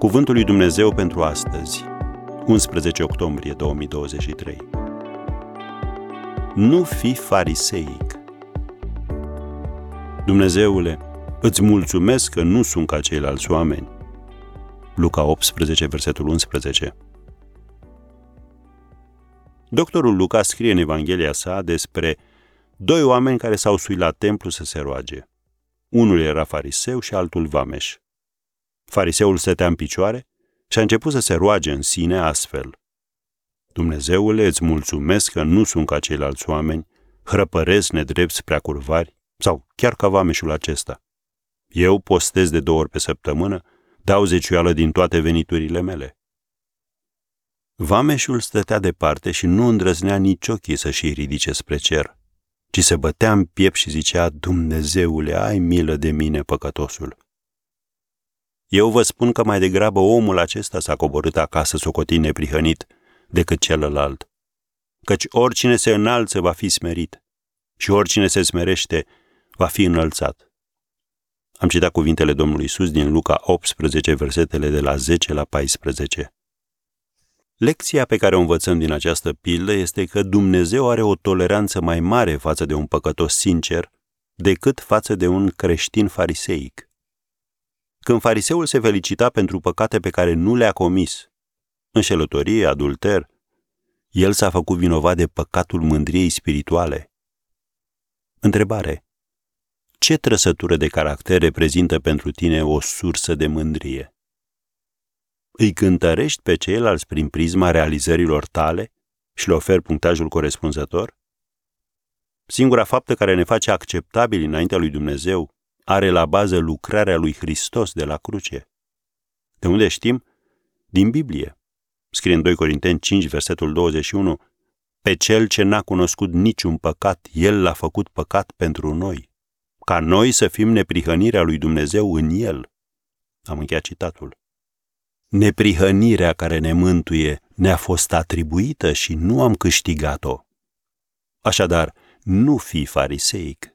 Cuvântul lui Dumnezeu pentru astăzi, 11 octombrie 2023. Nu fi fariseic. Dumnezeule, îți mulțumesc că nu sunt ca ceilalți oameni. Luca 18, versetul 11. Doctorul Luca scrie în Evanghelia sa despre doi oameni care s-au suit la templu să se roage. Unul era fariseu și altul vameș. Fariseul stătea în picioare și a început să se roage în sine astfel. Dumnezeule, îți mulțumesc că nu sunt ca ceilalți oameni, hrăpăresc nedrept spre curvari, sau chiar ca vameșul acesta. Eu postez de două ori pe săptămână, dau zeciuială din toate veniturile mele. Vameșul stătea departe și nu îndrăznea nici ochii să-și ridice spre cer, ci se bătea în piept și zicea, Dumnezeule, ai milă de mine, păcătosul. Eu vă spun că mai degrabă omul acesta s-a coborât acasă socotit neprihănit decât celălalt. Căci oricine se înalță va fi smerit și oricine se smerește va fi înălțat. Am citat cuvintele Domnului Isus din Luca 18, versetele de la 10 la 14. Lecția pe care o învățăm din această pildă este că Dumnezeu are o toleranță mai mare față de un păcătos sincer decât față de un creștin fariseic. Când fariseul se felicita pentru păcate pe care nu le-a comis, înșelătorie, adulter, el s-a făcut vinovat de păcatul mândriei spirituale. Întrebare. Ce trăsătură de caracter reprezintă pentru tine o sursă de mândrie? Îi cântărești pe ceilalți prin prisma realizărilor tale și le oferi punctajul corespunzător? Singura faptă care ne face acceptabili înaintea lui Dumnezeu are la bază lucrarea lui Hristos de la cruce. De unde știm? Din Biblie. Scrie în 2 Corinteni 5, versetul 21, Pe cel ce n-a cunoscut niciun păcat, el l-a făcut păcat pentru noi, ca noi să fim neprihănirea lui Dumnezeu în el. Am încheiat citatul. Neprihănirea care ne mântuie ne-a fost atribuită și nu am câștigat-o. Așadar, nu fi fariseic.